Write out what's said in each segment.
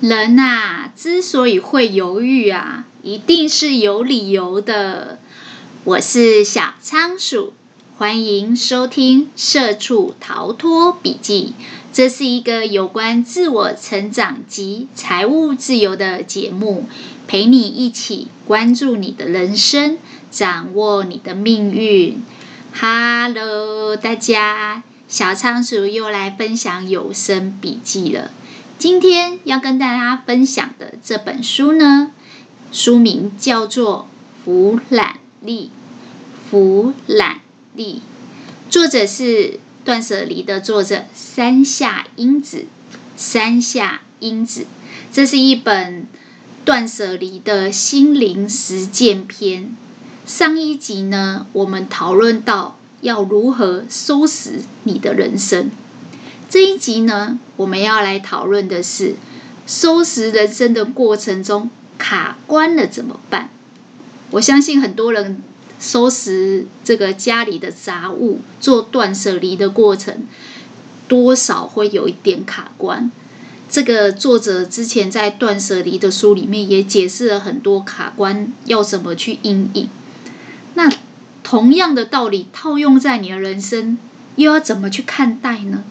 人呐，之所以会犹豫啊，一定是有理由的。我是小仓鼠，欢迎收听《社畜逃脱笔记》。这是一个有关自我成长及财务自由的节目，陪你一起关注你的人生，掌握你的命运。Hello，大家，小仓鼠又来分享有声笔记了。今天要跟大家分享的这本书呢，书名叫做《俯览力》。俯览力，作者是断舍离的作者山下英子。山下英子，这是一本断舍离的心灵实践篇。上一集呢，我们讨论到要如何收拾你的人生。这一集呢，我们要来讨论的是收拾人生的过程中卡关了怎么办？我相信很多人收拾这个家里的杂物、做断舍离的过程，多少会有一点卡关。这个作者之前在断舍离的书里面也解释了很多卡关要怎么去因应。那同样的道理套用在你的人生，又要怎么去看待呢？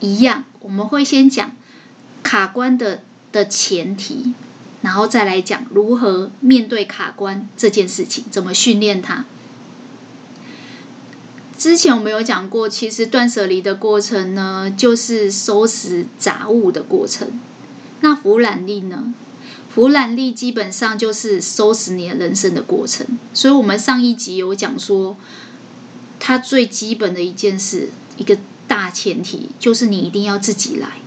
一样，我们会先讲卡关的的前提，然后再来讲如何面对卡关这件事情，怎么训练它。之前我们有讲过，其实断舍离的过程呢，就是收拾杂物的过程。那俯览力呢？俯览力基本上就是收拾你的人生的过程。所以我们上一集有讲说，它最基本的一件事，一个。大前提就是你一定要自己来，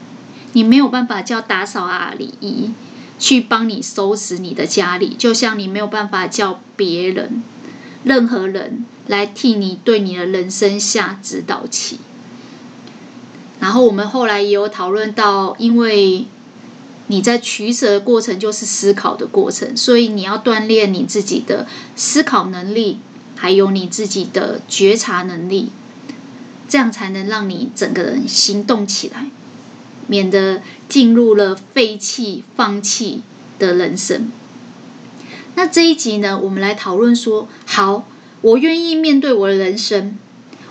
你没有办法叫打扫阿姨去帮你收拾你的家里，就像你没有办法叫别人、任何人来替你对你的人生下指导棋。然后我们后来也有讨论到，因为你在取舍的过程就是思考的过程，所以你要锻炼你自己的思考能力，还有你自己的觉察能力。这样才能让你整个人行动起来，免得进入了废弃、放弃的人生。那这一集呢，我们来讨论说：好，我愿意面对我的人生，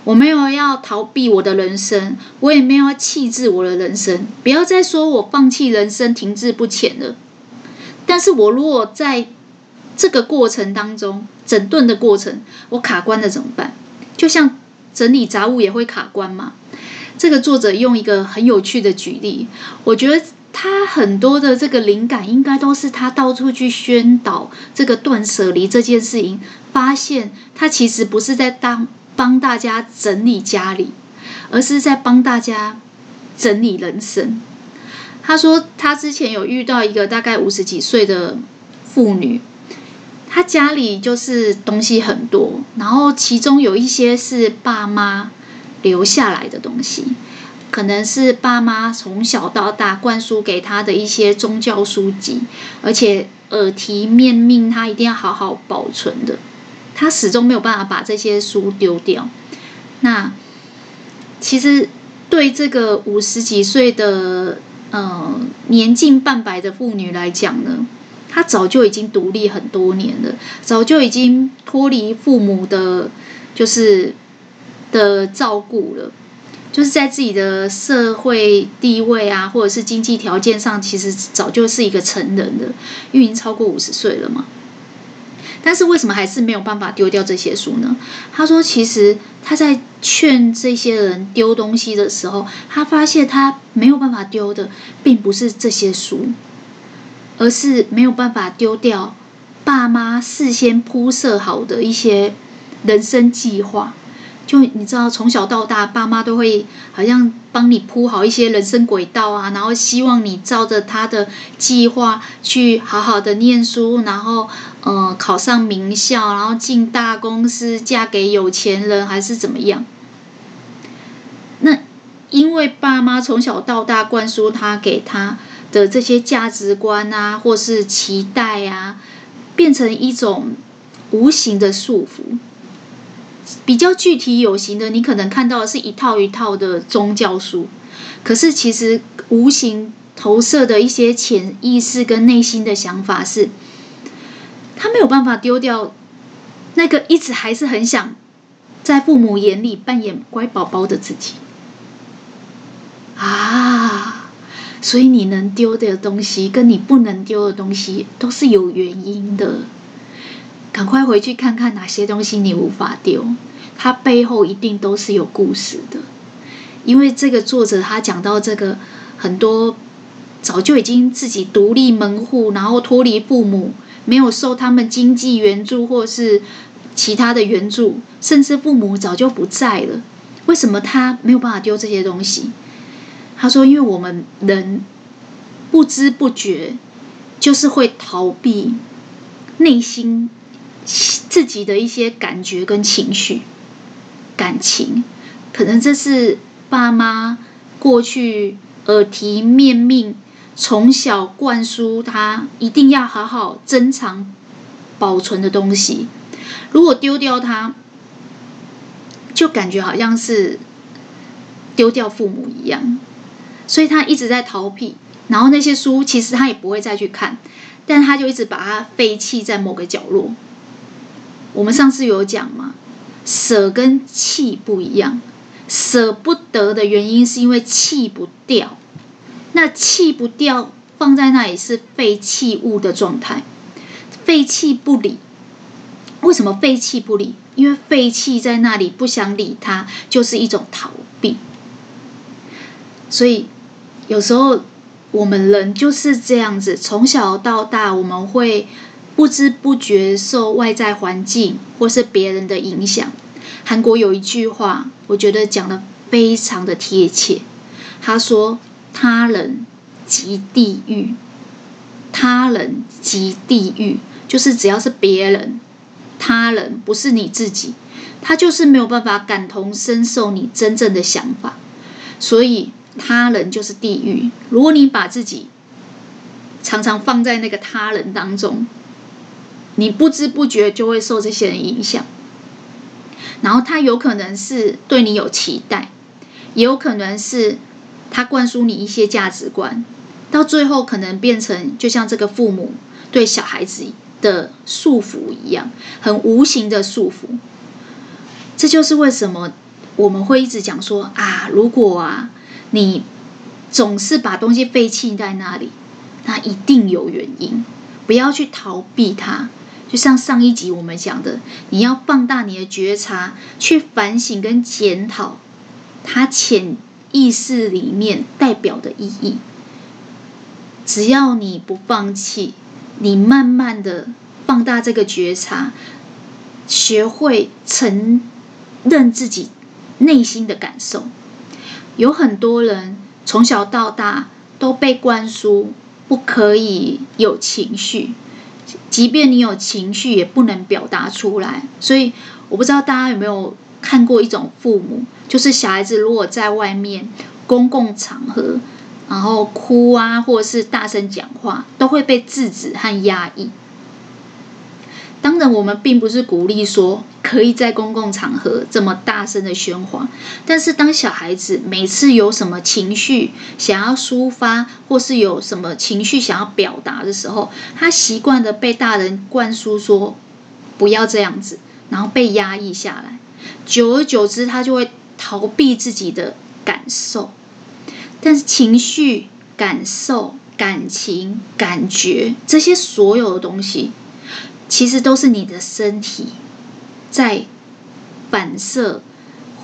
我没有要逃避我的人生，我也没有要弃置我的人生。不要再说我放弃人生、停滞不前了。但是我如果在这个过程当中，整顿的过程，我卡关了怎么办？就像。整理杂物也会卡关吗？这个作者用一个很有趣的举例，我觉得他很多的这个灵感应该都是他到处去宣导这个断舍离这件事情，发现他其实不是在当帮大家整理家里，而是在帮大家整理人生。他说他之前有遇到一个大概五十几岁的妇女。他家里就是东西很多，然后其中有一些是爸妈留下来的东西，可能是爸妈从小到大灌输给他的一些宗教书籍，而且耳提面命他一定要好好保存的。他始终没有办法把这些书丢掉。那其实对这个五十几岁的呃年近半百的妇女来讲呢，他早就已经独立很多年了，早就已经脱离父母的，就是的照顾了，就是在自己的社会地位啊，或者是经济条件上，其实早就是一个成人了，已经超过五十岁了嘛。但是为什么还是没有办法丢掉这些书呢？他说，其实他在劝这些人丢东西的时候，他发现他没有办法丢的，并不是这些书。而是没有办法丢掉爸妈事先铺设好的一些人生计划。就你知道，从小到大，爸妈都会好像帮你铺好一些人生轨道啊，然后希望你照着他的计划去好好的念书，然后呃考上名校，然后进大公司，嫁给有钱人，还是怎么样？那因为爸妈从小到大灌输他给他。的这些价值观啊，或是期待啊，变成一种无形的束缚。比较具体有形的，你可能看到的是一套一套的宗教书，可是其实无形投射的一些潜意识跟内心的想法是，他没有办法丢掉那个一直还是很想在父母眼里扮演乖宝宝的自己啊。所以你能丢的东西，跟你不能丢的东西，都是有原因的。赶快回去看看哪些东西你无法丢，它背后一定都是有故事的。因为这个作者他讲到这个很多早就已经自己独立门户，然后脱离父母，没有受他们经济援助或是其他的援助，甚至父母早就不在了，为什么他没有办法丢这些东西？他说：“因为我们人不知不觉就是会逃避内心自己的一些感觉跟情绪、感情，可能这是爸妈过去耳提面命，从小灌输他一定要好好珍藏、保存的东西。如果丢掉它，就感觉好像是丢掉父母一样。”所以他一直在逃避，然后那些书其实他也不会再去看，但他就一直把它废弃在某个角落。我们上次有讲嘛，舍跟弃不一样，舍不得的原因是因为弃不掉，那弃不掉放在那里是废弃物的状态，废弃不理。为什么废弃不理？因为废弃在那里不想理它，就是一种逃避。所以。有时候我们人就是这样子，从小到大，我们会不知不觉受外在环境或是别人的影响。韩国有一句话，我觉得讲得非常的贴切。他说：“他人即地狱，他人即地狱，就是只要是别人，他人不是你自己，他就是没有办法感同身受你真正的想法，所以。”他人就是地狱。如果你把自己常常放在那个他人当中，你不知不觉就会受这些人影响。然后他有可能是对你有期待，也有可能是他灌输你一些价值观，到最后可能变成就像这个父母对小孩子的束缚一样，很无形的束缚。这就是为什么我们会一直讲说啊，如果啊。你总是把东西废弃在那里，那一定有原因。不要去逃避它，就像上一集我们讲的，你要放大你的觉察，去反省跟检讨它潜意识里面代表的意义。只要你不放弃，你慢慢的放大这个觉察，学会承认自己内心的感受。有很多人从小到大都被灌输不可以有情绪，即便你有情绪也不能表达出来。所以我不知道大家有没有看过一种父母，就是小孩子如果在外面公共场合，然后哭啊，或者是大声讲话，都会被制止和压抑。当然，我们并不是鼓励说。可以在公共场合这么大声的喧哗，但是当小孩子每次有什么情绪想要抒发，或是有什么情绪想要表达的时候，他习惯的被大人灌输说不要这样子，然后被压抑下来，久而久之，他就会逃避自己的感受。但是情绪、感受、感情、感觉这些所有的东西，其实都是你的身体。在反射、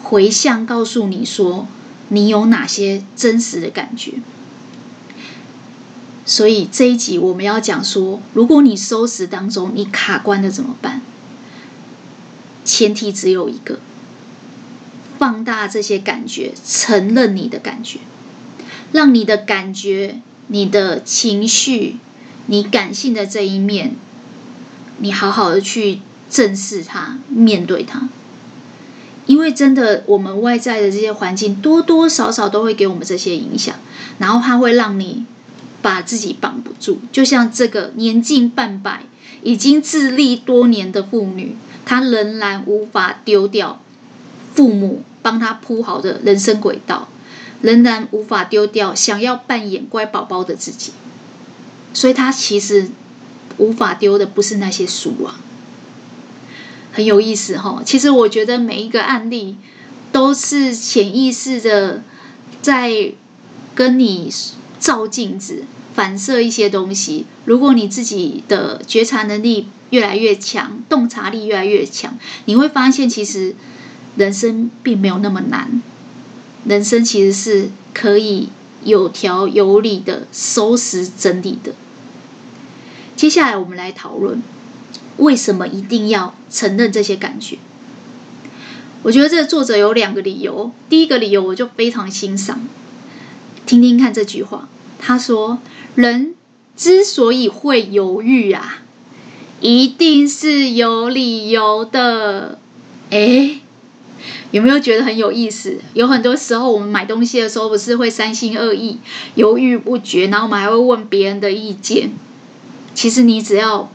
回向，告诉你说你有哪些真实的感觉。所以这一集我们要讲说，如果你收拾当中你卡关了怎么办？前提只有一个：放大这些感觉，承认你的感觉，让你的感觉、你的情绪、你感性的这一面，你好好的去。正视它，面对它，因为真的，我们外在的这些环境多多少少都会给我们这些影响，然后它会让你把自己绑不住。就像这个年近半百、已经自立多年的妇女，她仍然无法丢掉父母帮她铺好的人生轨道，仍然无法丢掉想要扮演乖宝宝的自己，所以她其实无法丢的不是那些书啊，很有意思哈。其实我觉得每一个案例都是潜意识的在跟你照镜子，反射一些东西。如果你自己的觉察能力越来越强，洞察力越来越强，你会发现其实人生并没有那么难。人生其实是可以有条有理的收拾整理的。接下来我们来讨论，为什么一定要承认这些感觉？我觉得这个作者有两个理由。第一个理由我就非常欣赏，听听看这句话。他说：“人之所以会犹豫啊，一定是有理由的。”诶。有没有觉得很有意思？有很多时候，我们买东西的时候，不是会三心二意、犹豫不决，然后我们还会问别人的意见。其实你只要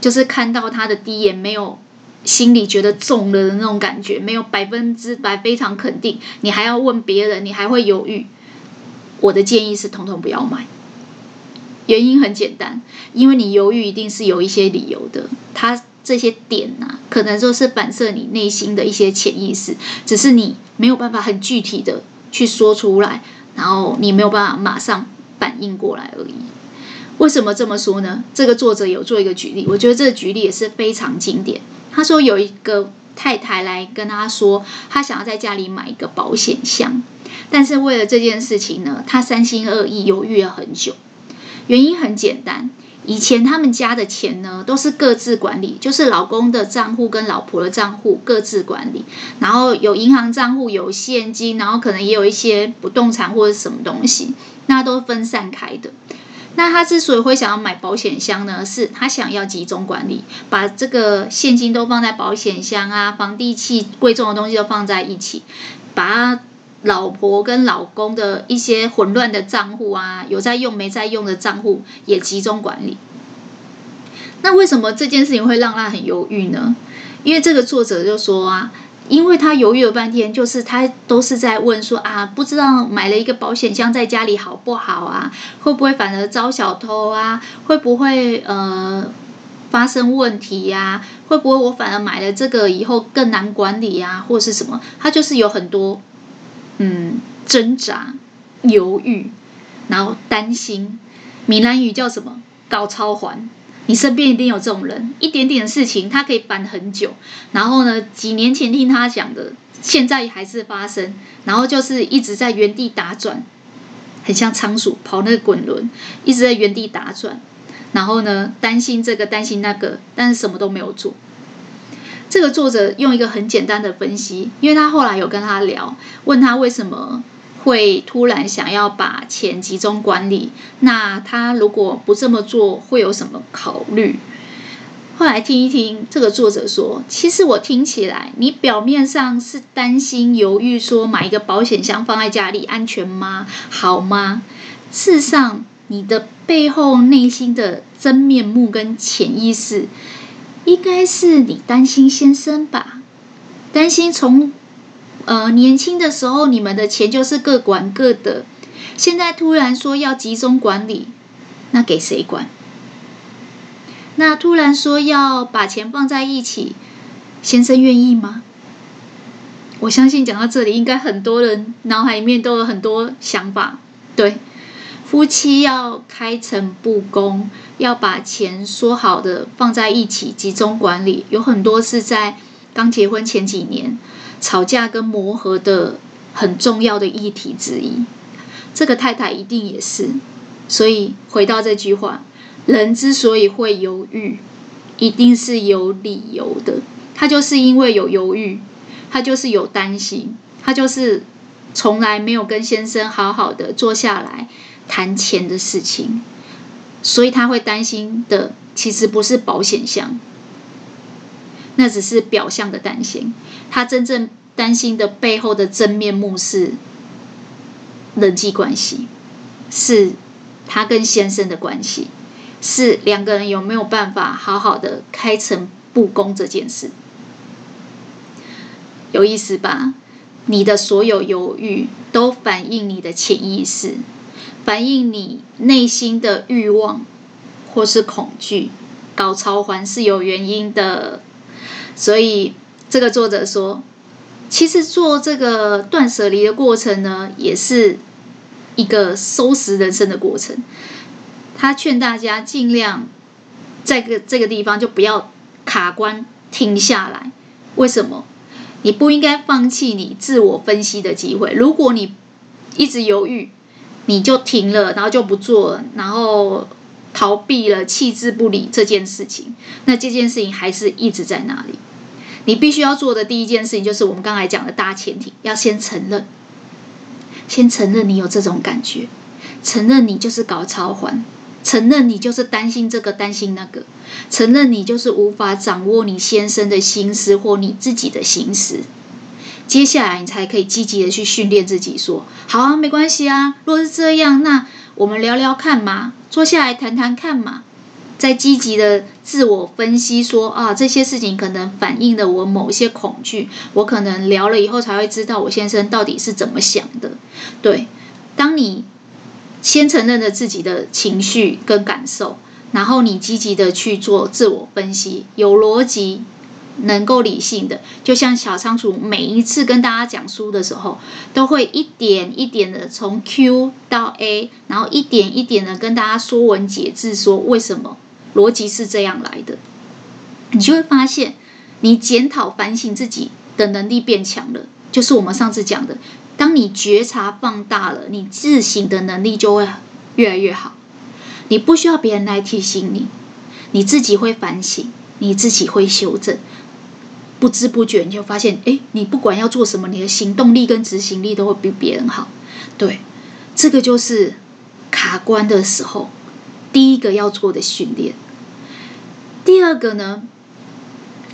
就是看到他的第一眼，没有心里觉得中了的那种感觉，没有百分之百非常肯定，你还要问别人，你还会犹豫。我的建议是，统统不要买。原因很简单，因为你犹豫一定是有一些理由的。他。这些点呐、啊，可能就是反射你内心的一些潜意识，只是你没有办法很具体的去说出来，然后你没有办法马上反应过来而已。为什么这么说呢？这个作者有做一个举例，我觉得这个举例也是非常经典。他说有一个太太来跟他说，他想要在家里买一个保险箱，但是为了这件事情呢，他三心二意，犹豫了很久。原因很简单。以前他们家的钱呢，都是各自管理，就是老公的账户跟老婆的账户各自管理，然后有银行账户，有现金，然后可能也有一些不动产或者什么东西，那都分散开的。那他之所以会想要买保险箱呢，是他想要集中管理，把这个现金都放在保险箱啊，房地契贵重的东西都放在一起，把。老婆跟老公的一些混乱的账户啊，有在用没在用的账户也集中管理。那为什么这件事情会让他很犹豫呢？因为这个作者就说啊，因为他犹豫了半天，就是他都是在问说啊，不知道买了一个保险箱在家里好不好啊？会不会反而招小偷啊？会不会呃发生问题呀？会不会我反而买了这个以后更难管理啊？或是什么？他就是有很多。嗯，挣扎、犹豫，然后担心。闽南语叫什么？搞超环。你身边一定有这种人，一点点事情他可以烦很久。然后呢，几年前听他讲的，现在还是发生。然后就是一直在原地打转，很像仓鼠跑那个滚轮，一直在原地打转。然后呢，担心这个，担心那个，但是什么都没有做。这个作者用一个很简单的分析，因为他后来有跟他聊，问他为什么会突然想要把钱集中管理，那他如果不这么做会有什么考虑？后来听一听，这个作者说，其实我听起来，你表面上是担心、犹豫，说买一个保险箱放在家里安全吗？好吗？事实上，你的背后内心的真面目跟潜意识。应该是你担心先生吧？担心从呃年轻的时候你们的钱就是各管各的，现在突然说要集中管理，那给谁管？那突然说要把钱放在一起，先生愿意吗？我相信讲到这里，应该很多人脑海里面都有很多想法，对。夫妻要开诚布公，要把钱说好的放在一起集中管理，有很多是在刚结婚前几年吵架跟磨合的很重要的议题之一。这个太太一定也是，所以回到这句话，人之所以会犹豫，一定是有理由的。他就是因为有犹豫，他就是有担心，他就是从来没有跟先生好好的坐下来。谈钱的事情，所以他会担心的，其实不是保险箱，那只是表象的担心。他真正担心的背后的真面目是人际关系，是他跟先生的关系，是两个人有没有办法好好的开诚布公这件事，有意思吧？你的所有犹豫都反映你的潜意识，反映你内心的欲望或是恐惧。搞超环是有原因的，所以这个作者说，其实做这个断舍离的过程呢，也是一个收拾人生的过程。他劝大家尽量在个这个地方就不要卡关停下来。为什么？你不应该放弃你自我分析的机会。如果你一直犹豫，你就停了，然后就不做了，然后。逃避了，弃之不理这件事情，那这件事情还是一直在那里。你必须要做的第一件事情，就是我们刚才讲的大前提，要先承认，先承认你有这种感觉，承认你就是搞超环，承认你就是担心这个担心那个，承认你就是无法掌握你先生的心思或你自己的心思。接下来你才可以积极的去训练自己，说好啊，没关系啊，若是这样，那。我们聊聊看嘛，坐下来谈谈看嘛，再积极的自我分析说啊，这些事情可能反映了我某一些恐惧，我可能聊了以后才会知道我先生到底是怎么想的。对，当你先承认了自己的情绪跟感受，然后你积极的去做自我分析，有逻辑。能够理性的，就像小仓鼠每一次跟大家讲书的时候，都会一点一点的从 Q 到 A，然后一点一点的跟大家说文解字，说为什么逻辑是这样来的。你就会发现，你检讨反省自己的能力变强了。就是我们上次讲的，当你觉察放大了，你自省的能力就会越来越好。你不需要别人来提醒你，你自己会反省，你自己会修正。不知不觉你就发现，哎，你不管要做什么，你的行动力跟执行力都会比别人好。对，这个就是卡关的时候第一个要做的训练。第二个呢，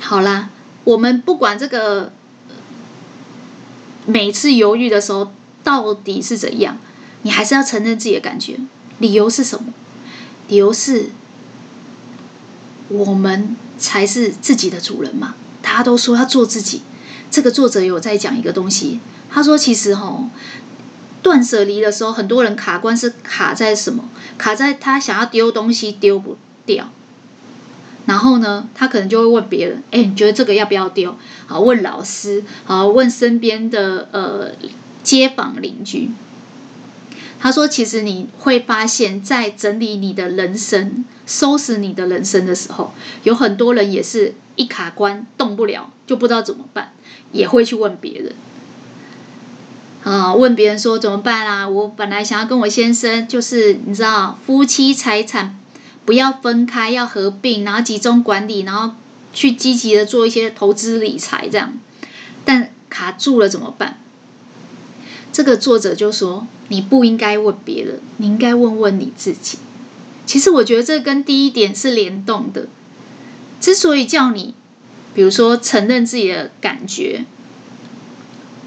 好啦，我们不管这个每次犹豫的时候到底是怎样，你还是要承认自己的感觉。理由是什么？理由是我们才是自己的主人嘛。他都说要做自己。这个作者有在讲一个东西，他说其实哈，断舍离的时候，很多人卡关是卡在什么？卡在他想要丢东西丢不掉，然后呢，他可能就会问别人：“哎，你觉得这个要不要丢？”好，问老师，好，问身边的呃街坊邻居。他说：“其实你会发现，在整理你的人生、收拾你的人生的时候，有很多人也是一卡关动不了，就不知道怎么办，也会去问别人。啊，问别人说怎么办啊？我本来想要跟我先生，就是你知道，夫妻财产不要分开，要合并，然后集中管理，然后去积极的做一些投资理财，这样，但卡住了怎么办？”这个作者就说：“你不应该问别人，你应该问问你自己。”其实我觉得这跟第一点是联动的。之所以叫你，比如说承认自己的感觉，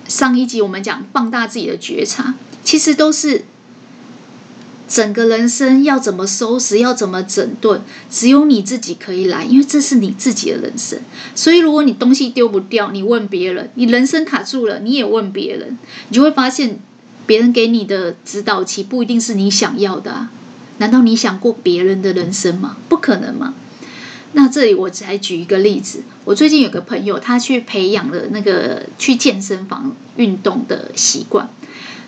上一集我们讲放大自己的觉察，其实都是。整个人生要怎么收拾，要怎么整顿，只有你自己可以来，因为这是你自己的人生。所以，如果你东西丢不掉，你问别人；你人生卡住了，你也问别人，你就会发现，别人给你的指导期不一定是你想要的啊。难道你想过别人的人生吗？不可能吗？那这里我再举一个例子，我最近有个朋友，他去培养了那个去健身房运动的习惯。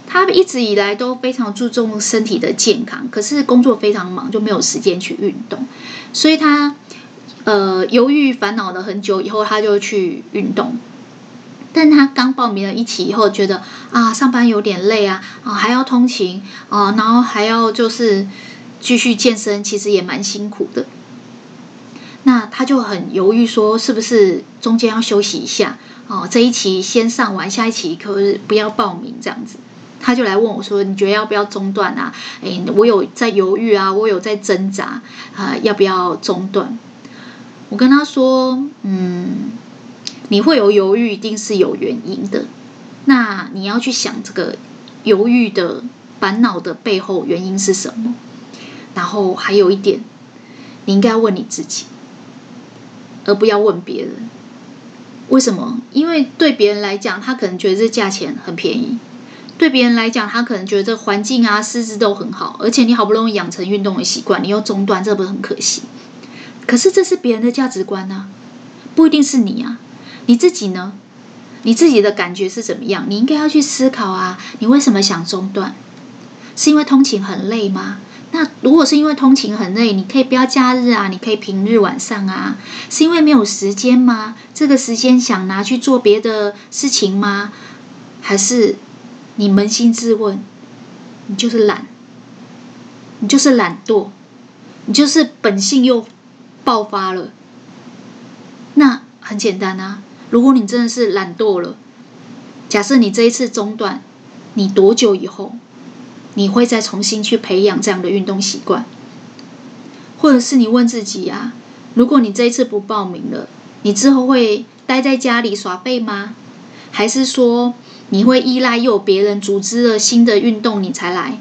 他一直以来都非常注重身体的健康，可是工作非常忙，就没有时间去运动。所以他呃犹豫烦恼了很久以后，他就去运动。但他刚报名了一期以后，觉得啊上班有点累啊，啊还要通勤啊，然后还要就是继续健身，其实也蛮辛苦的。那他就很犹豫，说是不是中间要休息一下？哦，这一期先上完，下一期可是不要报名这样子。他就来问我说：“你觉得要不要中断啊？”哎，我有在犹豫啊，我有在挣扎啊，要不要中断？我跟他说：“嗯，你会有犹豫，一定是有原因的。那你要去想这个犹豫的烦恼的背后原因是什么？然后还有一点，你应该要问你自己，而不要问别人。为什么？因为对别人来讲，他可能觉得这价钱很便宜；对别人来讲，他可能觉得这环境啊、师资都很好。而且你好不容易养成运动的习惯，你又中断，这不是很可惜？可是这是别人的价值观、啊，不一定是你啊。你自己呢？你自己的感觉是怎么样？你应该要去思考啊，你为什么想中断？是因为通勤很累吗？那如果是因为通勤很累，你可以不要假日啊，你可以平日晚上啊。是因为没有时间吗？这个时间想拿去做别的事情吗？还是你扪心自问，你就是懒，你就是懒惰，你就是本性又爆发了？那很简单啊。如果你真的是懒惰了，假设你这一次中断，你多久以后你会再重新去培养这样的运动习惯？或者是你问自己啊，如果你这一次不报名了，你之后会待在家里耍废吗？还是说你会依赖又有别人组织了新的运动你才来？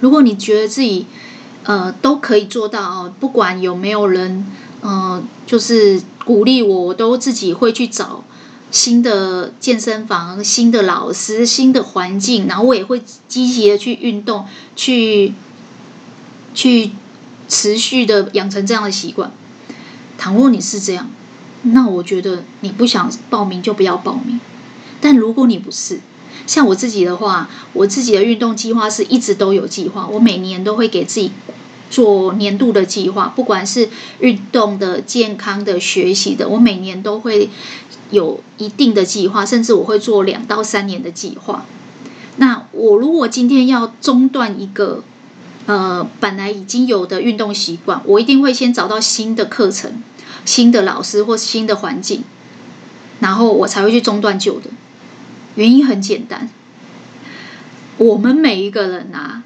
如果你觉得自己呃都可以做到哦，不管有没有人。嗯、呃，就是鼓励我，我都自己会去找新的健身房、新的老师、新的环境，然后我也会积极的去运动，去去持续的养成这样的习惯。倘若你是这样，那我觉得你不想报名就不要报名。但如果你不是，像我自己的话，我自己的运动计划是一直都有计划，我每年都会给自己。做年度的计划，不管是运动的、健康的、学习的，我每年都会有一定的计划，甚至我会做两到三年的计划。那我如果今天要中断一个呃本来已经有的运动习惯，我一定会先找到新的课程、新的老师或新的环境，然后我才会去中断旧的。原因很简单，我们每一个人啊。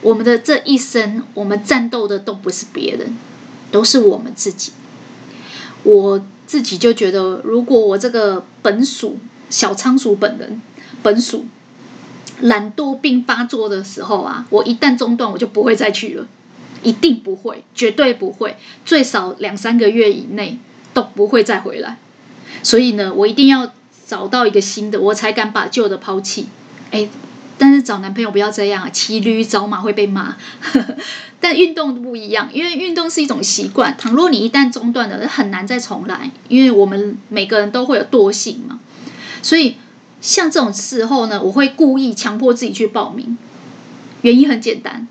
我们的这一生，我们战斗的都不是别人，都是我们自己。我自己就觉得，如果我这个本鼠小仓鼠本人，本鼠懒惰病发作的时候啊，我一旦中断，我就不会再去了，一定不会，绝对不会，最少两三个月以内都不会再回来。所以呢，我一定要找到一个新的，我才敢把旧的抛弃。哎。但是找男朋友不要这样啊，骑驴找马会被骂。但运动不一样，因为运动是一种习惯。倘若你一旦中断了，很难再重来。因为我们每个人都会有惰性嘛，所以像这种时候呢，我会故意强迫自己去报名。原因很简单，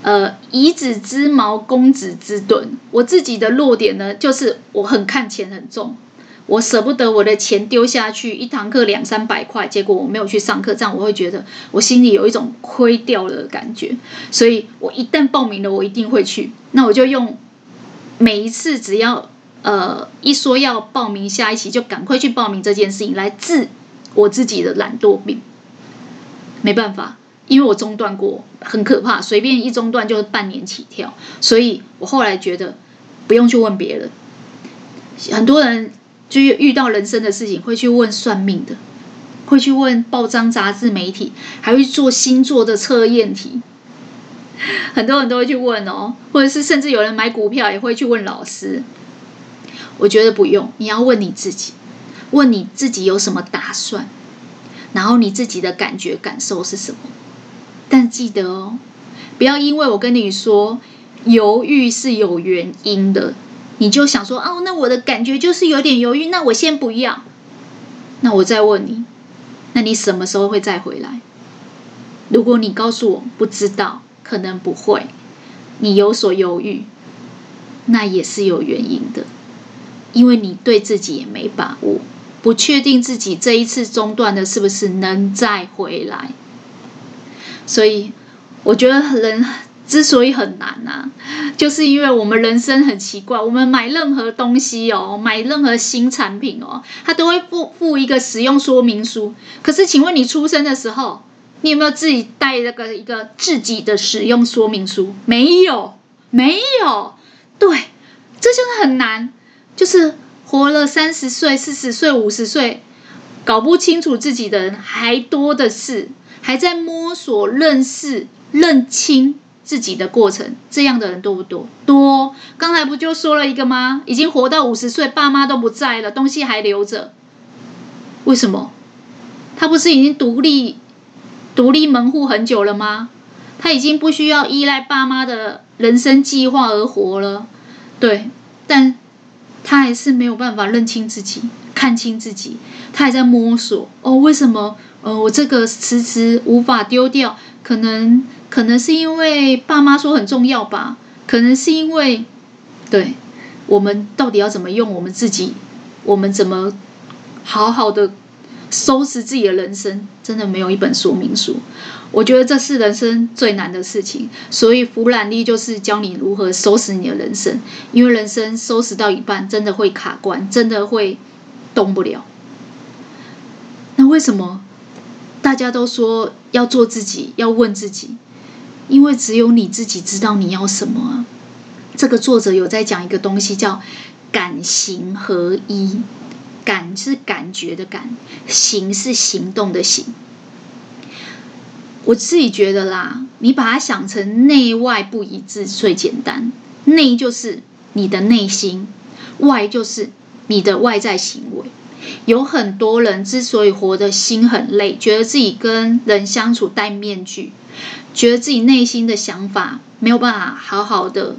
呃，以子之矛攻子之盾。我自己的弱点呢，就是我很看钱很重。我舍不得我的钱丢下去，一堂课两三百块，结果我没有去上课，这样我会觉得我心里有一种亏掉了的感觉。所以我一旦报名了，我一定会去。那我就用每一次只要呃一说要报名下一期，就赶快去报名这件事情来治我自己的懒惰病。没办法，因为我中断过，很可怕，随便一中断就是半年起跳。所以我后来觉得不用去问别人，很多人。就遇到人生的事情，会去问算命的，会去问报章杂志媒体，还会做星座的测验题。很多人都会去问哦，或者是甚至有人买股票也会去问老师。我觉得不用，你要问你自己，问你自己有什么打算，然后你自己的感觉感受是什么。但记得哦，不要因为我跟你说犹豫是有原因的。你就想说哦，那我的感觉就是有点犹豫，那我先不要。那我再问你，那你什么时候会再回来？如果你告诉我不知道，可能不会，你有所犹豫，那也是有原因的，因为你对自己也没把握，不确定自己这一次中断的是不是能再回来。所以我觉得人。之所以很难啊，就是因为我们人生很奇怪。我们买任何东西哦，买任何新产品哦，它都会附附一个使用说明书。可是，请问你出生的时候，你有没有自己带那个一个自己的使用说明书？没有，没有。对，这就是很难。就是活了三十岁、四十岁、五十岁，搞不清楚自己的人还多的是，还在摸索、认识、认清。自己的过程，这样的人多不多？多。刚才不就说了一个吗？已经活到五十岁，爸妈都不在了，东西还留着。为什么？他不是已经独立、独立门户很久了吗？他已经不需要依赖爸妈的人生计划而活了。对，但他还是没有办法认清自己、看清自己，他还在摸索。哦，为什么？呃，我这个迟迟无法丢掉，可能可能是因为爸妈说很重要吧，可能是因为，对，我们到底要怎么用我们自己，我们怎么好好的收拾自己的人生，真的没有一本说明书。我觉得这是人生最难的事情，所以服懒力就是教你如何收拾你的人生，因为人生收拾到一半，真的会卡关，真的会动不了。那为什么？大家都说要做自己，要问自己，因为只有你自己知道你要什么啊。这个作者有在讲一个东西，叫感行合一。感是感觉的感，行是行动的行。我自己觉得啦，你把它想成内外不一致最简单。内就是你的内心，外就是你的外在行为。有很多人之所以活得心很累，觉得自己跟人相处戴面具，觉得自己内心的想法没有办法好好的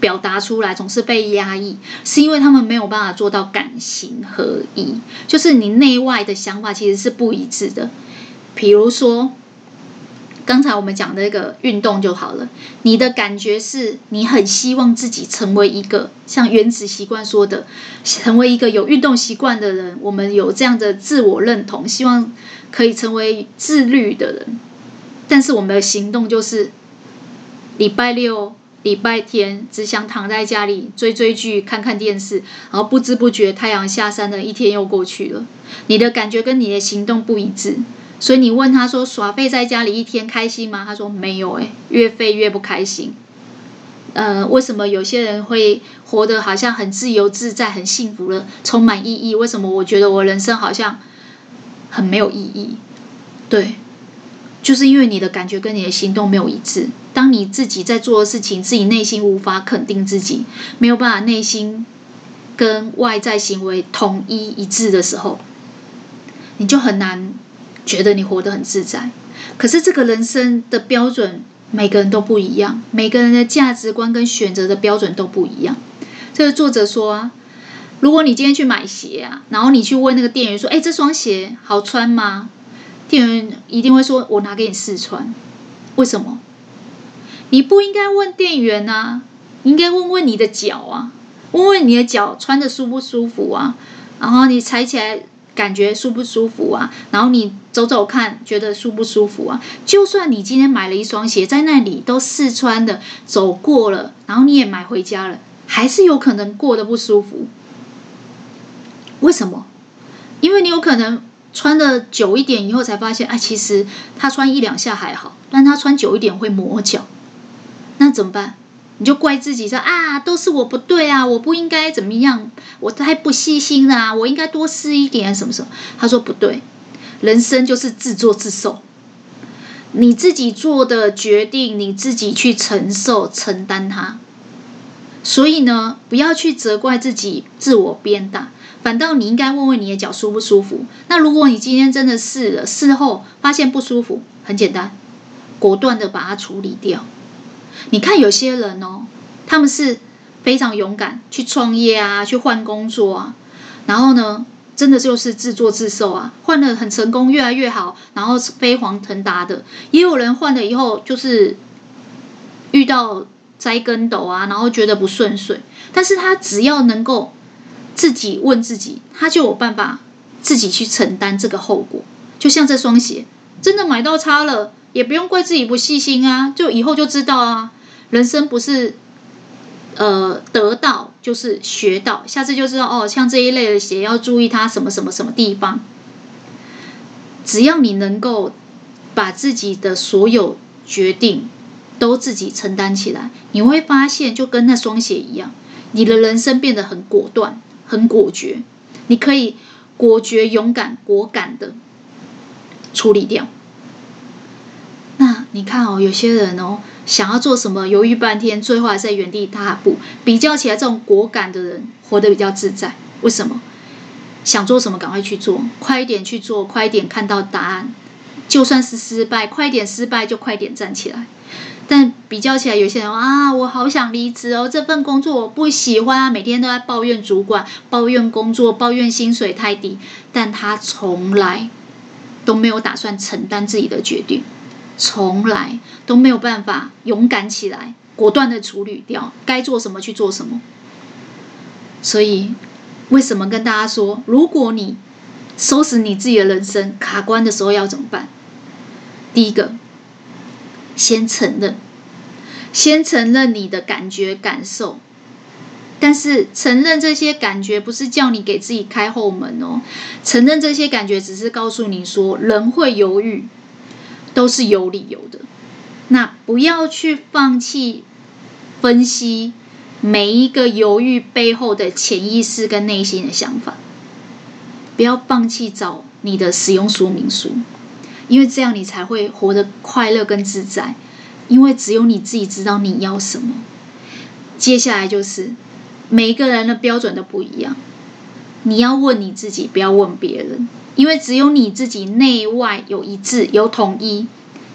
表达出来，总是被压抑，是因为他们没有办法做到感行合一，就是你内外的想法其实是不一致的。比如说。刚才我们讲的那个运动就好了。你的感觉是你很希望自己成为一个像原子习惯说的，成为一个有运动习惯的人。我们有这样的自我认同，希望可以成为自律的人。但是我们的行动就是礼拜六、礼拜天只想躺在家里追追剧、看看电视，然后不知不觉太阳下山了，一天又过去了。你的感觉跟你的行动不一致。所以你问他说，耍废在家里一天开心吗？他说没有，诶，越废越不开心。呃，为什么有些人会活得好像很自由自在、很幸福了，充满意义？为什么我觉得我人生好像很没有意义？对，就是因为你的感觉跟你的行动没有一致。当你自己在做的事情，自己内心无法肯定自己，没有办法内心跟外在行为统一一致的时候，你就很难。觉得你活得很自在，可是这个人生的标准每个人都不一样，每个人的价值观跟选择的标准都不一样。这个作者说，如果你今天去买鞋啊，然后你去问那个店员说：“哎，这双鞋好穿吗？”店员一定会说：“我拿给你试穿。”为什么？你不应该问店员啊，应该问问你的脚啊，问问你的脚穿着舒不舒服啊，然后你踩起来。感觉舒不舒服啊？然后你走走看，觉得舒不舒服啊？就算你今天买了一双鞋，在那里都试穿的走过了，然后你也买回家了，还是有可能过得不舒服。为什么？因为你有可能穿的久一点以后才发现，哎，其实他穿一两下还好，但他穿久一点会磨脚，那怎么办？你就怪自己说啊，都是我不对啊，我不应该怎么样，我太不细心了，我应该多试一点什么什么。他说不对，人生就是自作自受，你自己做的决定，你自己去承受承担它。所以呢，不要去责怪自己，自我鞭打，反倒你应该问问你的脚舒不舒服。那如果你今天真的试了，事后发现不舒服，很简单，果断的把它处理掉。你看有些人哦，他们是非常勇敢去创业啊，去换工作啊，然后呢，真的就是自作自受啊，换了很成功，越来越好，然后飞黄腾达的。也有人换了以后就是遇到栽跟斗啊，然后觉得不顺遂，但是他只要能够自己问自己，他就有办法自己去承担这个后果。就像这双鞋，真的买到差了。也不用怪自己不细心啊，就以后就知道啊。人生不是呃得到就是学到，下次就知道哦。像这一类的鞋要注意它什么什么什么地方。只要你能够把自己的所有决定都自己承担起来，你会发现就跟那双鞋一样，你的人生变得很果断、很果决。你可以果决、勇敢、果敢的处理掉。那你看哦，有些人哦，想要做什么，犹豫半天，最后还在原地踏步。比较起来，这种果敢的人活得比较自在。为什么？想做什么，赶快去做，快一点去做，快一点看到答案。就算是失败，快一点失败就快点站起来。但比较起来，有些人啊，我好想离职哦，这份工作我不喜欢啊，每天都在抱怨主管、抱怨工作、抱怨薪水太低，但他从来都没有打算承担自己的决定，从来都没有办法勇敢起来，果断的处理掉，该做什么去做什么。所以。为什么跟大家说，如果你收拾你自己的人生卡关的时候要怎么办？第一个，先承认，先承认你的感觉感受。但是承认这些感觉不是叫你给自己开后门哦，承认这些感觉只是告诉你说，人会犹豫，都是有理由的。那不要去放弃分析。每一个犹豫背后的潜意识跟内心的想法，不要放弃找你的使用说明书，因为这样你才会活得快乐跟自在。因为只有你自己知道你要什么。接下来就是每一个人的标准都不一样，你要问你自己，不要问别人，因为只有你自己内外有一致、有统一，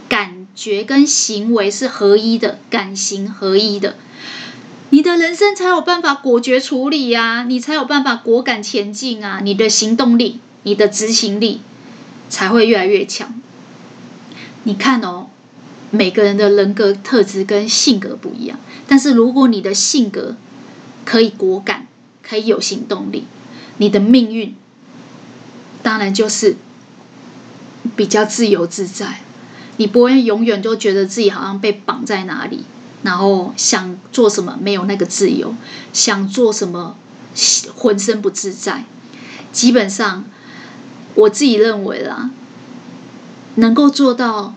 感觉跟行为是合一的，感行合一的。你的人生才有办法果决处理呀，你才有办法果敢前进啊！你的行动力、你的执行力才会越来越强。你看哦，每个人的人格特质跟性格不一样，但是如果你的性格可以果敢，可以有行动力，你的命运当然就是比较自由自在。你不会永远都觉得自己好像被绑在哪里。然后想做什么没有那个自由，想做什么浑身不自在。基本上，我自己认为啦，能够做到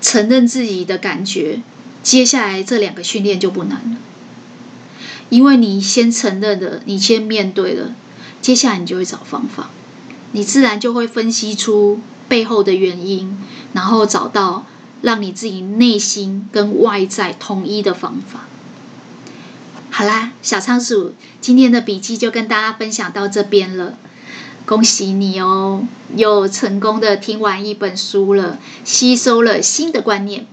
承认自己的感觉，接下来这两个训练就不难了。因为你先承认了，你先面对了，接下来你就会找方法，你自然就会分析出背后的原因，然后找到。让你自己内心跟外在统一的方法。好啦，小仓鼠今天的笔记就跟大家分享到这边了。恭喜你哦，又成功的听完一本书了，吸收了新的观念。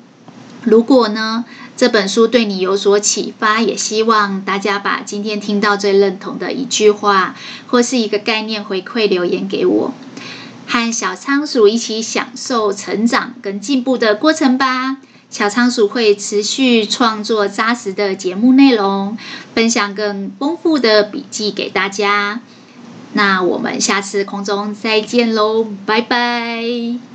如果呢，这本书对你有所启发，也希望大家把今天听到最认同的一句话或是一个概念回馈留言给我。和小仓鼠一起享受成长跟进步的过程吧。小仓鼠会持续创作扎实的节目内容，分享更丰富的笔记给大家。那我们下次空中再见喽，拜拜。